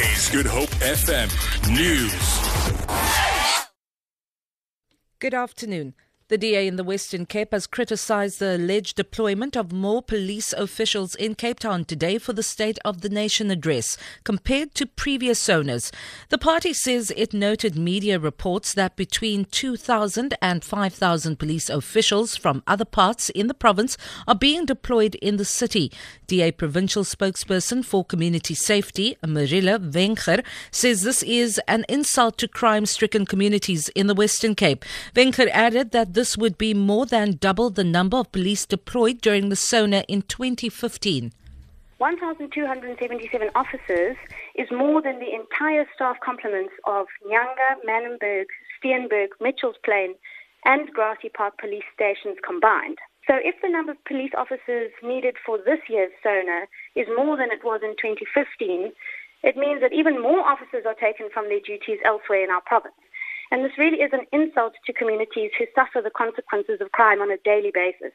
Good Hope FM News. Good afternoon. The DA in the Western Cape has criticised the alleged deployment of more police officials in Cape Town today for the State of the Nation address, compared to previous SONAs. The party says it noted media reports that between 2,000 and 5,000 police officials from other parts in the province are being deployed in the city. DA provincial spokesperson for community safety, Marilla Venter, says this is an insult to crime stricken communities in the Western Cape. Venter added that this would be more than double the number of police deployed during the SONA in 2015. 1,277 officers is more than the entire staff complements of Nyanga, Manenberg, Steenberg, Mitchell's Plain, and Grassy Park police stations combined. So if the number of police officers needed for this year's SONA is more than it was in 2015, it means that even more officers are taken from their duties elsewhere in our province. And this really is an insult to communities who suffer the consequences of crime on a daily basis.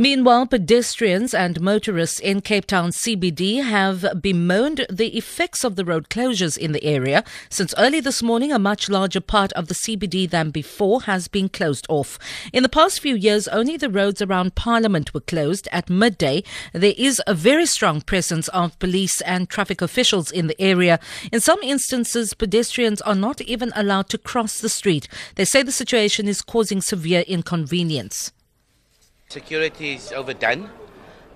Meanwhile, pedestrians and motorists in Cape Town CBD have bemoaned the effects of the road closures in the area. Since early this morning, a much larger part of the CBD than before has been closed off. In the past few years, only the roads around Parliament were closed at midday. There is a very strong presence of police and traffic officials in the area. In some instances, pedestrians are not even allowed to cross the street. They say the situation is causing severe inconvenience. Security is overdone.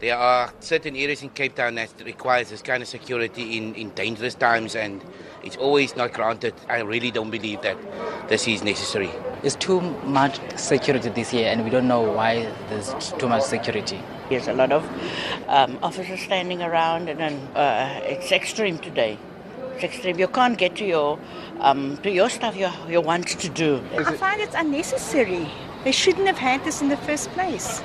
There are certain areas in Cape Town that requires this kind of security in, in dangerous times and it's always not granted. I really don't believe that this is necessary. There's too much security this year and we don't know why there's too much security. There's a lot of um, officers standing around and then, uh, it's extreme today. It's extreme. You can't get to your um, to your stuff you, you want to do. I find it's unnecessary. They shouldn't have had this in the first place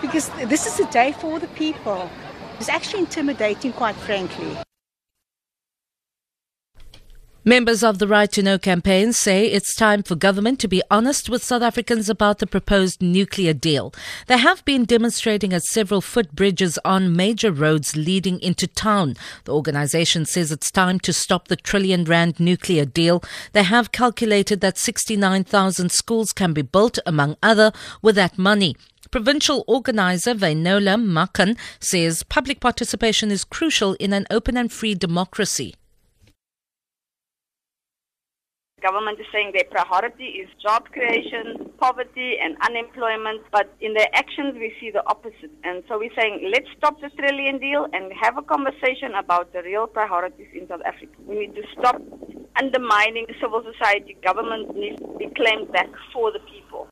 because this is a day for the people. It's actually intimidating, quite frankly. Members of the Right to Know campaign say it's time for government to be honest with South Africans about the proposed nuclear deal. They have been demonstrating at several footbridges on major roads leading into town. The organization says it's time to stop the trillion rand nuclear deal. They have calculated that 69,000 schools can be built, among other, with that money. Provincial organizer Vainola Makan says public participation is crucial in an open and free democracy government is saying their priority is job creation, poverty, and unemployment, but in their actions we see the opposite. And so we're saying let's stop the trillion deal and have a conversation about the real priorities in South Africa. We need to stop undermining civil society. Government needs to be claimed back for the people.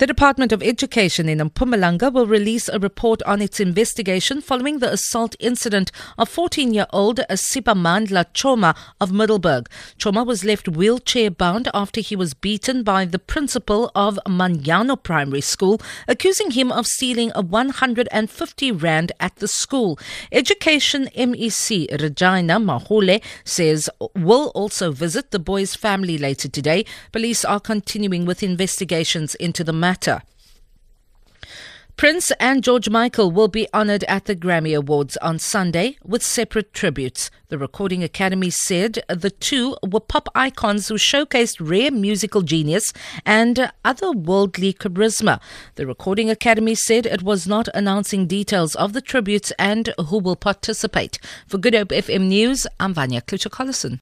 The Department of Education in Mpumalanga will release a report on its investigation following the assault incident of 14 year old Sibamandla Choma of Middelburg. Choma was left wheelchair bound after he was beaten by the principal of Manyano Primary School, accusing him of stealing a 150 Rand at the school. Education MEC Regina Mhaule says will also visit the boy's family later today. Police are continuing with investigations into the matter matter. Prince and George Michael will be honored at the Grammy Awards on Sunday with separate tributes. The Recording Academy said the two were pop icons who showcased rare musical genius and otherworldly charisma. The Recording Academy said it was not announcing details of the tributes and who will participate. For Good Hope FM News, I'm Vanya Klucher-Collison.